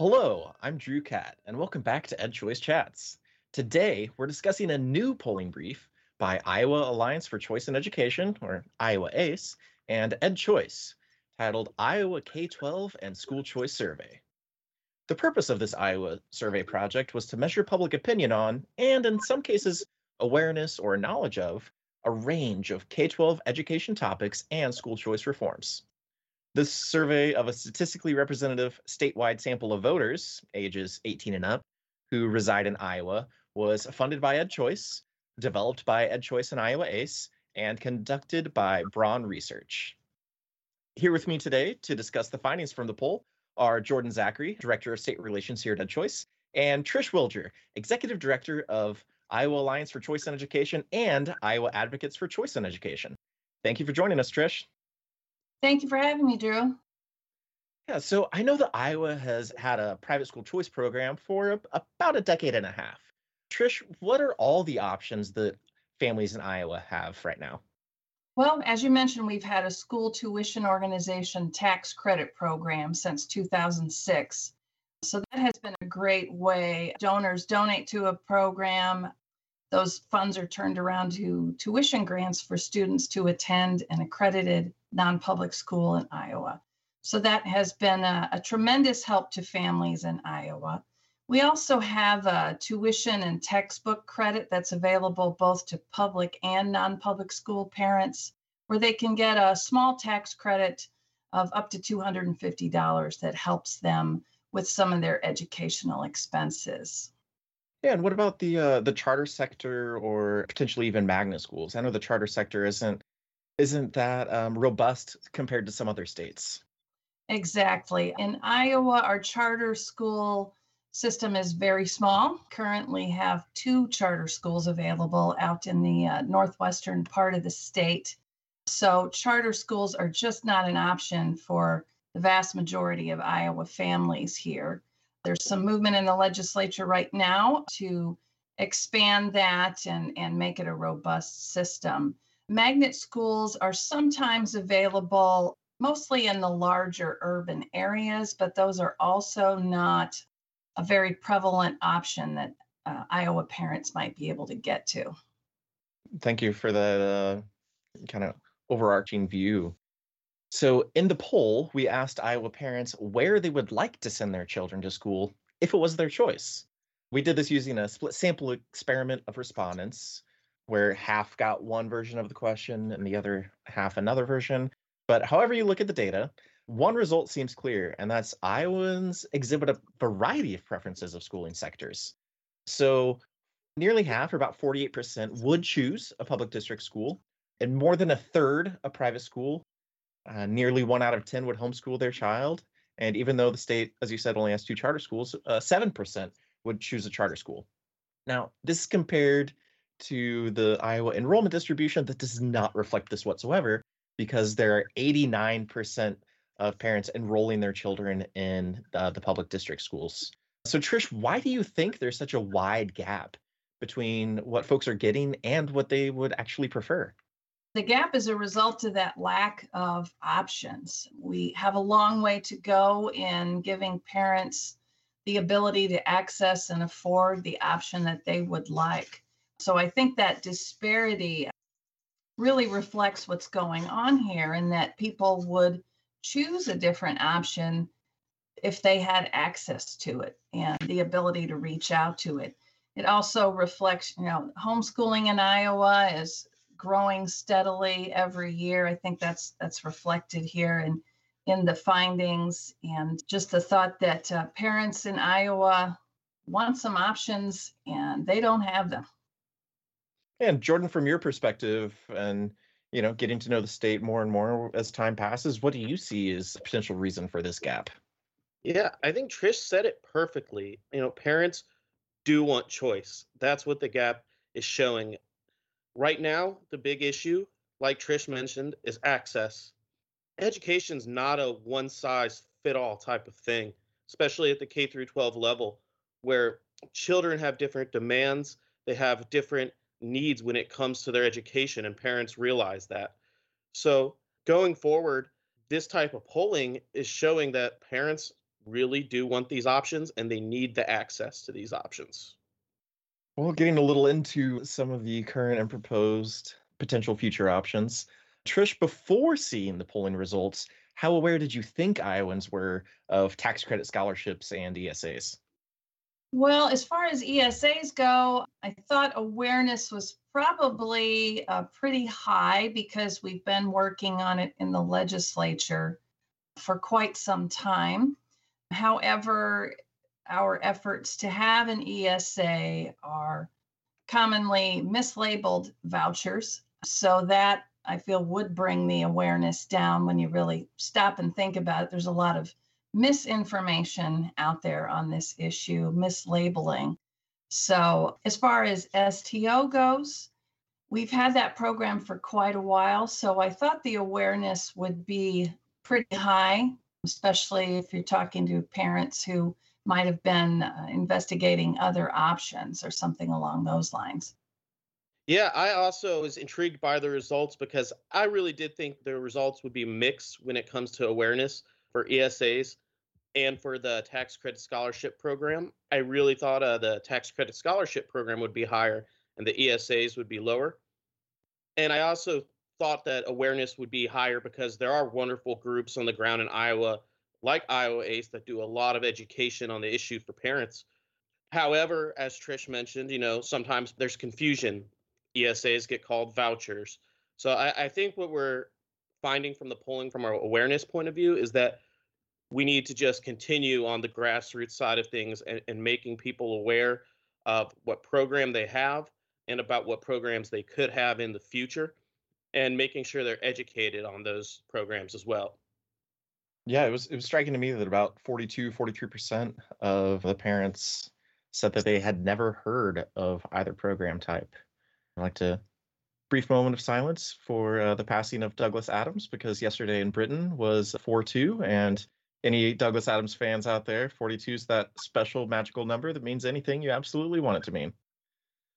Hello, I'm Drew Catt, and welcome back to EdChoice Chats. Today, we're discussing a new polling brief by Iowa Alliance for Choice in Education, or Iowa ACE, and EdChoice, titled Iowa K 12 and School Choice Survey. The purpose of this Iowa survey project was to measure public opinion on, and in some cases, awareness or knowledge of, a range of K 12 education topics and school choice reforms. This survey of a statistically representative statewide sample of voters, ages 18 and up, who reside in Iowa, was funded by EdChoice, developed by EdChoice and Iowa ACE, and conducted by Braun Research. Here with me today to discuss the findings from the poll are Jordan Zachary, Director of State Relations here at EdChoice, and Trish Wilger, Executive Director of Iowa Alliance for Choice in Education and Iowa Advocates for Choice in Education. Thank you for joining us, Trish. Thank you for having me, Drew. Yeah, so I know that Iowa has had a private school choice program for a, about a decade and a half. Trish, what are all the options that families in Iowa have right now? Well, as you mentioned, we've had a school tuition organization tax credit program since 2006. So that has been a great way. Donors donate to a program. Those funds are turned around to tuition grants for students to attend an accredited non public school in Iowa. So that has been a, a, tremendous help to families in Iowa. We also have a tuition and textbook credit that's available both to public and non public school parents, where they can get a small tax credit of up to $250 that helps them with some of their educational expenses. Yeah, and what about the uh, the charter sector or potentially even magnet schools? I know the charter sector isn't isn't that um, robust compared to some other states? Exactly. In Iowa, our charter school system is very small. Currently, have two charter schools available out in the uh, northwestern part of the state. So, charter schools are just not an option for the vast majority of Iowa families here. There's some movement in the legislature right now to expand that and, and make it a robust system. Magnet schools are sometimes available mostly in the larger urban areas, but those are also not a very prevalent option that uh, Iowa parents might be able to get to. Thank you for that uh, kind of overarching view. So, in the poll, we asked Iowa parents where they would like to send their children to school if it was their choice. We did this using a split sample experiment of respondents where half got one version of the question and the other half another version. But however you look at the data, one result seems clear, and that's Iowans exhibit a variety of preferences of schooling sectors. So nearly half, or about 48%, would choose a public district school, and more than a third a private school. Uh, nearly one out of 10 would homeschool their child. And even though the state, as you said, only has two charter schools, uh, 7% would choose a charter school. Now, this is compared to the Iowa enrollment distribution that does not reflect this whatsoever because there are 89% of parents enrolling their children in uh, the public district schools. So, Trish, why do you think there's such a wide gap between what folks are getting and what they would actually prefer? The gap is a result of that lack of options. We have a long way to go in giving parents the ability to access and afford the option that they would like. So I think that disparity really reflects what's going on here, and that people would choose a different option if they had access to it and the ability to reach out to it. It also reflects, you know, homeschooling in Iowa is growing steadily every year. I think that's that's reflected here in in the findings and just the thought that uh, parents in Iowa want some options and they don't have them. And Jordan, from your perspective, and you know, getting to know the state more and more as time passes, what do you see as potential reason for this gap? Yeah, I think Trish said it perfectly. You know, parents do want choice. That's what the gap is showing. Right now, the big issue, like Trish mentioned, is access. Education's not a one size fit all type of thing, especially at the K through 12 level where children have different demands, they have different needs when it comes to their education, and parents realize that. So, going forward, this type of polling is showing that parents really do want these options and they need the access to these options. Well, getting a little into some of the current and proposed potential future options. Trish, before seeing the polling results, how aware did you think Iowans were of tax credit scholarships and ESAs? Well, as far as ESAs go, I thought awareness was probably uh, pretty high because we've been working on it in the legislature for quite some time. However, our efforts to have an ESA are commonly mislabeled vouchers. So that I feel would bring the awareness down when you really stop and think about it. There's a lot of misinformation out there on this issue, mislabeling. So, as far as STO goes, we've had that program for quite a while. So, I thought the awareness would be pretty high, especially if you're talking to parents who might have been uh, investigating other options or something along those lines. Yeah, I also was intrigued by the results because I really did think the results would be mixed when it comes to awareness for ESAs and for the tax credit scholarship program. I really thought uh, the tax credit scholarship program would be higher and the ESAs would be lower. And I also thought that awareness would be higher because there are wonderful groups on the ground in Iowa, like Iowa ACE, that do a lot of education on the issue for parents. However, as Trish mentioned, you know, sometimes there's confusion ESAs get called vouchers. So I, I think what we're finding from the polling from our awareness point of view is that we need to just continue on the grassroots side of things and, and making people aware of what program they have and about what programs they could have in the future and making sure they're educated on those programs as well. Yeah, it was it was striking to me that about 42 43% of the parents said that they had never heard of either program type. I'd like to brief moment of silence for uh, the passing of Douglas Adams because yesterday in Britain was 4-2 and any Douglas Adams fans out there, 42 is that special magical number that means anything you absolutely want it to mean.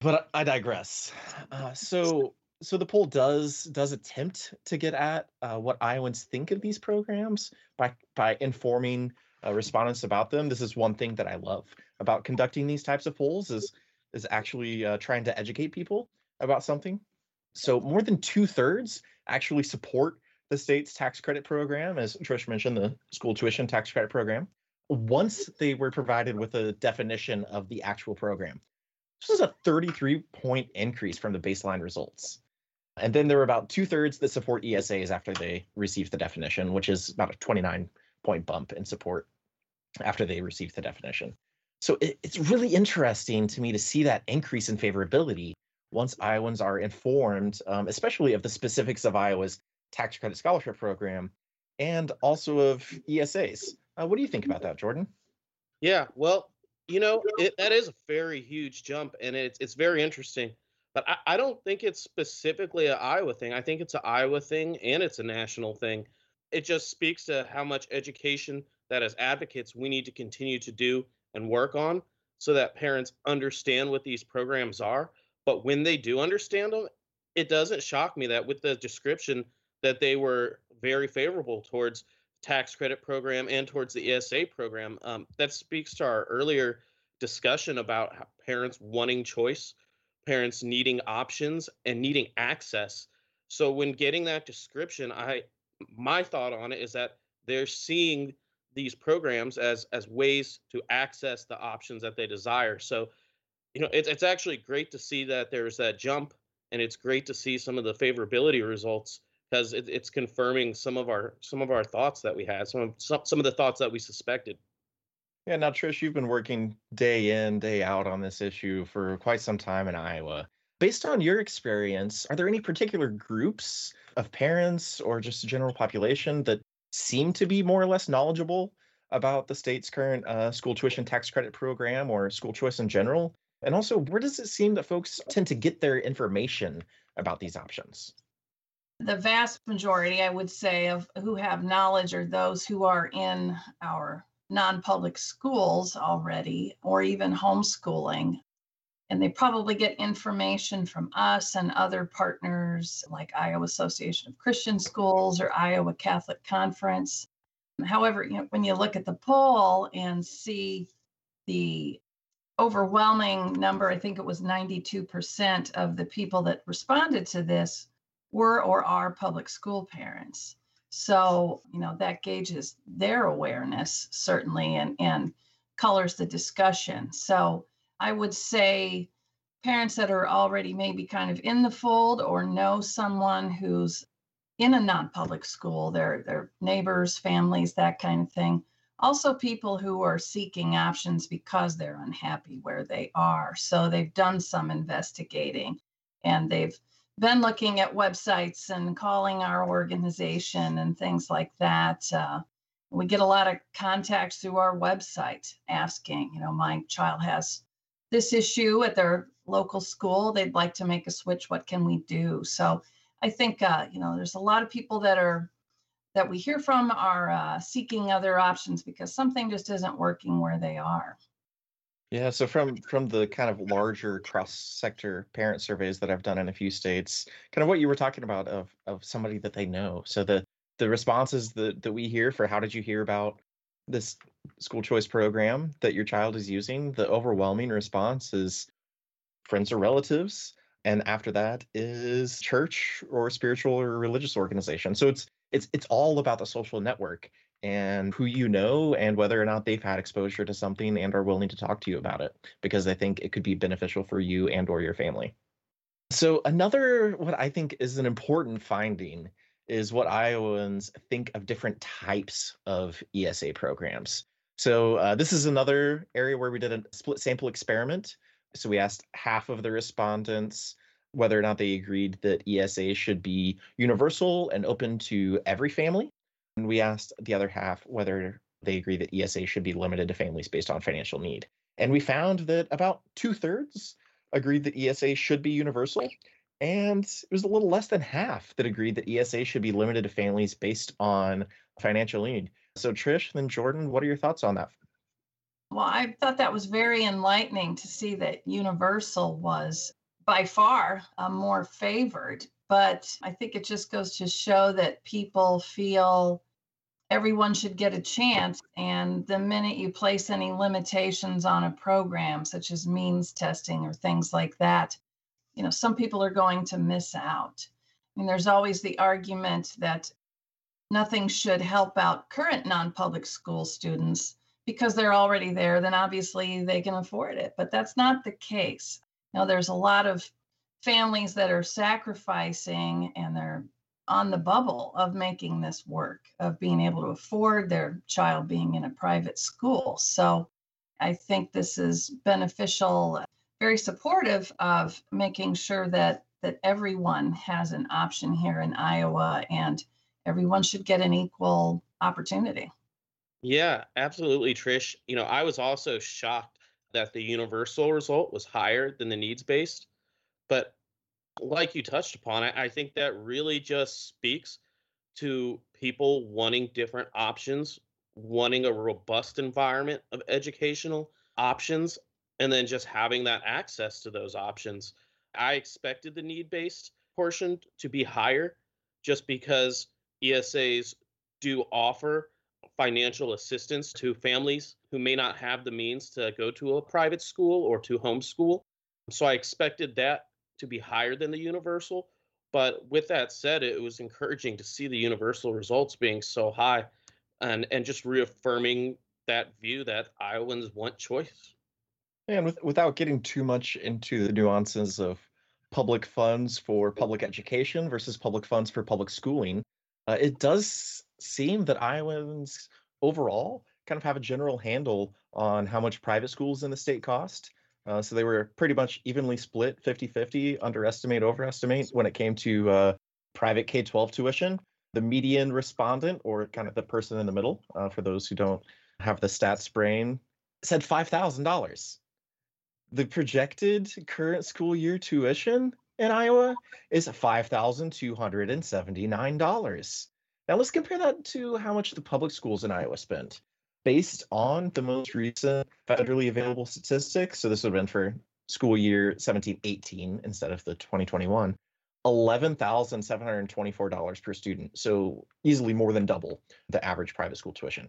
But I digress. Uh, so so the poll does does attempt to get at uh, what Iowans think of these programs by by informing uh, respondents about them. This is one thing that I love about conducting these types of polls is is actually uh, trying to educate people about something. So more than two thirds actually support the state's tax credit program, as Trish mentioned, the school tuition tax credit program, once they were provided with a definition of the actual program. This is a 33 point increase from the baseline results. And then there were about two thirds that support ESAs after they received the definition, which is about a 29 point bump in support after they received the definition. So it, it's really interesting to me to see that increase in favorability once Iowans are informed, um, especially of the specifics of Iowa's tax credit scholarship program and also of ESAs. Uh, what do you think about that, Jordan? Yeah, well, you know, it, that is a very huge jump, and it's it's very interesting. But I, I don't think it's specifically an Iowa thing. I think it's an Iowa thing and it's a national thing. It just speaks to how much education that as advocates we need to continue to do and work on so that parents understand what these programs are but when they do understand them, it doesn't shock me that with the description that they were very favorable towards tax credit program and towards the ESA program. Um, that speaks to our earlier discussion about parents wanting choice, parents needing options, and needing access. So when getting that description, I my thought on it is that they're seeing these programs as as ways to access the options that they desire. So you know, it's it's actually great to see that there's that jump, and it's great to see some of the favorability results because it, it's confirming some of our some of our thoughts that we had, some of some, some of the thoughts that we suspected. Yeah, now Trish, you've been working day in, day out on this issue for quite some time in Iowa. Based on your experience, are there any particular groups of parents or just general population that seem to be more or less knowledgeable about the state's current uh, school tuition tax credit program or school choice in general? And also, where does it seem that folks tend to get their information about these options? The vast majority, I would say, of who have knowledge are those who are in our non public schools already, or even homeschooling. And they probably get information from us and other partners like Iowa Association of Christian Schools or Iowa Catholic Conference. However, you know, when you look at the poll and see the overwhelming number, I think it was 92% of the people that responded to this were or are public school parents. So, you know, that gauges their awareness certainly and, and colors the discussion. So I would say parents that are already maybe kind of in the fold or know someone who's in a non-public school, their their neighbors, families, that kind of thing. Also people who are seeking options because they're unhappy where they are. So they've done some investigating and they've been looking at websites and calling our organization and things like that. Uh, we get a lot of contacts through our website asking, you know, my child has this issue at their local school. They'd like to make a switch. What can we do? So I think, uh, you know, there's a lot of people that are that we hear from are uh, seeking other options because something just isn't working where they are. Yeah, so from from the kind of larger cross-sector parent surveys that I've done in a few states, kind of what you were talking about of of somebody that they know. So the the responses that that we hear for how did you hear about this school choice program that your child is using, the overwhelming response is friends or relatives, and after that is church or spiritual or religious organization. So it's it's it's all about the social network and who you know and whether or not they've had exposure to something and are willing to talk to you about it because I think it could be beneficial for you and or your family. So another what I think is an important finding is what Iowans think of different types of ESA programs. So uh, this is another area where we did a split sample experiment. So we asked half of the respondents whether or not they agreed that ESA should be universal and open to every family. And we asked the other half whether they agree that ESA should be limited to families based on financial need. And we found that about two thirds agreed that ESA should be universal. And it was a little less than half that agreed that ESA should be limited to families based on financial need. So, Trish, then Jordan, what are your thoughts on that? Well, I thought that was very enlightening to see that universal was by far uh, more favored but I think it just goes to show that people feel everyone should get a chance. And the minute you place any limitations on a program, such as means testing or things like that, you know, some people are going to miss out. Mean, there's always the argument that nothing should help out current non public school students because they're already there, then obviously they can afford it. But that's not the case. Now, there's a lot of families that are sacrificing and they're on the bubble of making this work, of being able to afford their child being in a private school. So I think this is beneficial, very supportive of making sure that that everyone has an option here in Iowa and everyone should get an equal opportunity. Yeah, absolutely, Trish. You know, I was also shocked that the universal result was higher than the needs based. But like you touched upon, I, I think that really just speaks to people wanting different options, wanting a robust environment of educational options, and then just having that access to those options. I expected the need based portion to be higher just because ESAs do offer financial assistance to families who may not have the means to go to a private school or to homeschool. So I expected that to be higher than the universal. But with that said, it was encouraging to see the universal results being so high and, and just reaffirming that view that Iowans want choice. And with, without getting too much into the nuances of public funds for public education versus public funds for public schooling, uh, it does seem that Iowans overall kind of have a general handle on how much private schools in the state cost uh, so they were pretty much evenly split 50 50, underestimate, overestimate when it came to uh, private K 12 tuition. The median respondent, or kind of the person in the middle, uh, for those who don't have the stats brain, said $5,000. The projected current school year tuition in Iowa is $5,279. Now let's compare that to how much the public schools in Iowa spend based on the most recent federally available statistics. So this would have been for school year 17 18 instead of the 2021. $11,724 per student, so easily more than double the average private school tuition.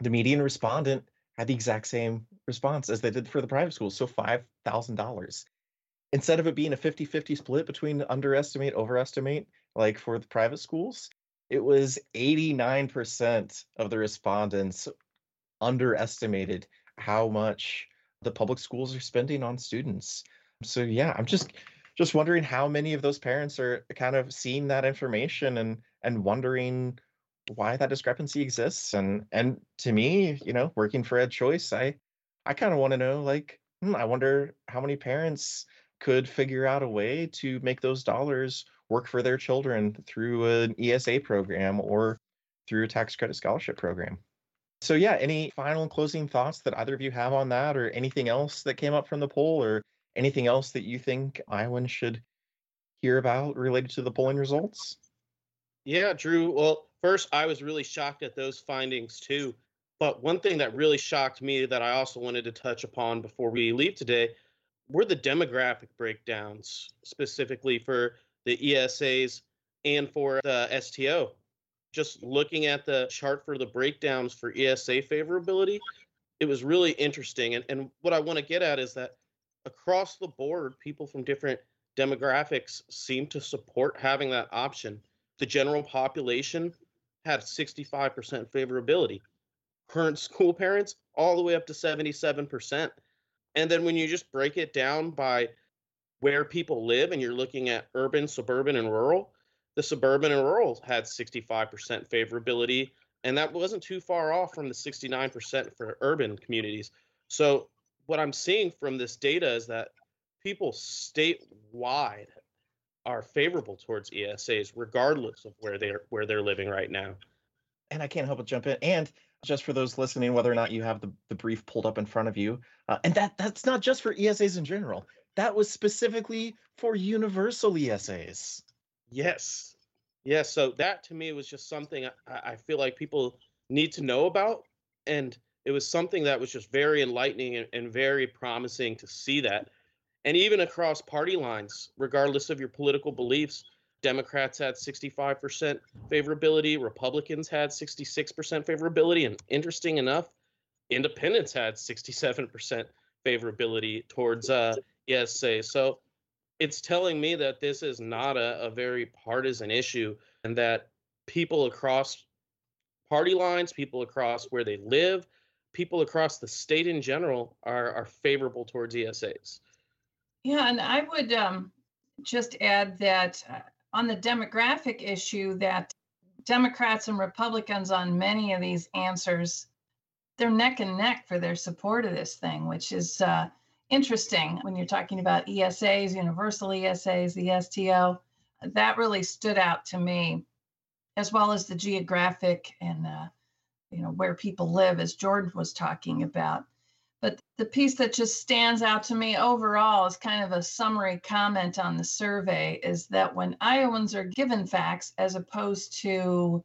The median respondent had the exact same response as they did for the private schools, so $5,000. Instead of it being a 50 50 split between underestimate, overestimate, like for the private schools, it was 89% of the respondents underestimated how much the public schools are spending on students. So yeah, I'm just just wondering how many of those parents are kind of seeing that information and and wondering why that discrepancy exists and and to me you know working for EdChoice i i kind of want to know like hmm, i wonder how many parents could figure out a way to make those dollars work for their children through an esa program or through a tax credit scholarship program so yeah any final closing thoughts that either of you have on that or anything else that came up from the poll or anything else that you think Iowans should hear about related to the polling results? Yeah, Drew. Well, first, I was really shocked at those findings too. But one thing that really shocked me that I also wanted to touch upon before we leave today were the demographic breakdowns, specifically for the ESAs and for the STO. Just looking at the chart for the breakdowns for ESA favorability, it was really interesting. And, and what I want to get at is that across the board, people from different demographics seem to support having that option. The general population had 65% favorability. Current school parents, all the way up to 77%. And then when you just break it down by where people live and you're looking at urban, suburban, and rural, the suburban and rural had 65% favorability. And that wasn't too far off from the 69% for urban communities. So what I'm seeing from this data is that people statewide are favorable towards ESAs, regardless of where they're where they're living right now. And I can't help but jump in. And just for those listening, whether or not you have the, the brief pulled up in front of you, uh, and that that's not just for ESAs in general. That was specifically for universal ESAs. Yes, yes. So that to me was just something I, I feel like people need to know about, and it was something that was just very enlightening and, and very promising to see that. And even across party lines, regardless of your political beliefs, Democrats had 65% favorability, Republicans had 66% favorability, and interesting enough, independents had 67% favorability towards uh, ESA. So it's telling me that this is not a, a very partisan issue and that people across party lines, people across where they live, people across the state in general are are favorable towards ESAs. Yeah, and I would um, just add that uh, on the demographic issue, that Democrats and Republicans on many of these answers, they're neck and neck for their support of this thing, which is uh, interesting when you're talking about ESAs, universal ESAs, the STO. That really stood out to me, as well as the geographic and uh, you know where people live as jordan was talking about but the piece that just stands out to me overall is kind of a summary comment on the survey is that when iowans are given facts as opposed to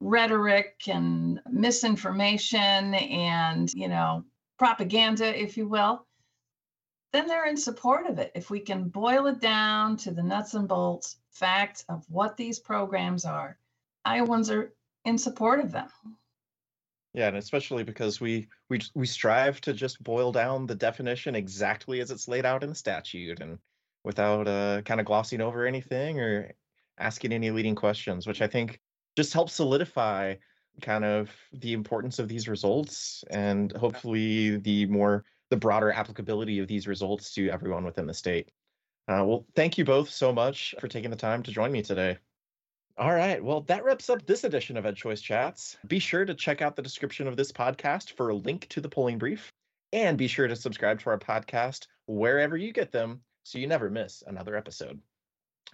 rhetoric and misinformation and you know propaganda if you will then they're in support of it. If we can boil it down to the nuts and bolts facts of what these programs are iowans are in support of them. Yeah, and especially because we we we strive to just boil down the definition exactly as it's laid out in the statute, and without uh, kind of glossing over anything or asking any leading questions, which I think just helps solidify kind of the importance of these results and hopefully the more the broader applicability of these results to everyone within the state. Uh, well, thank you both so much for taking the time to join me today. All right. Well, that wraps up this edition of EdChoice Chats. Be sure to check out the description of this podcast for a link to the polling brief. And be sure to subscribe to our podcast wherever you get them so you never miss another episode.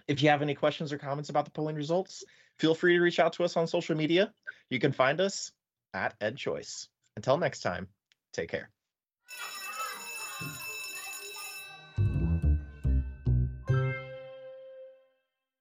If you have any questions or comments about the polling results, feel free to reach out to us on social media. You can find us at EdChoice. Until next time, take care.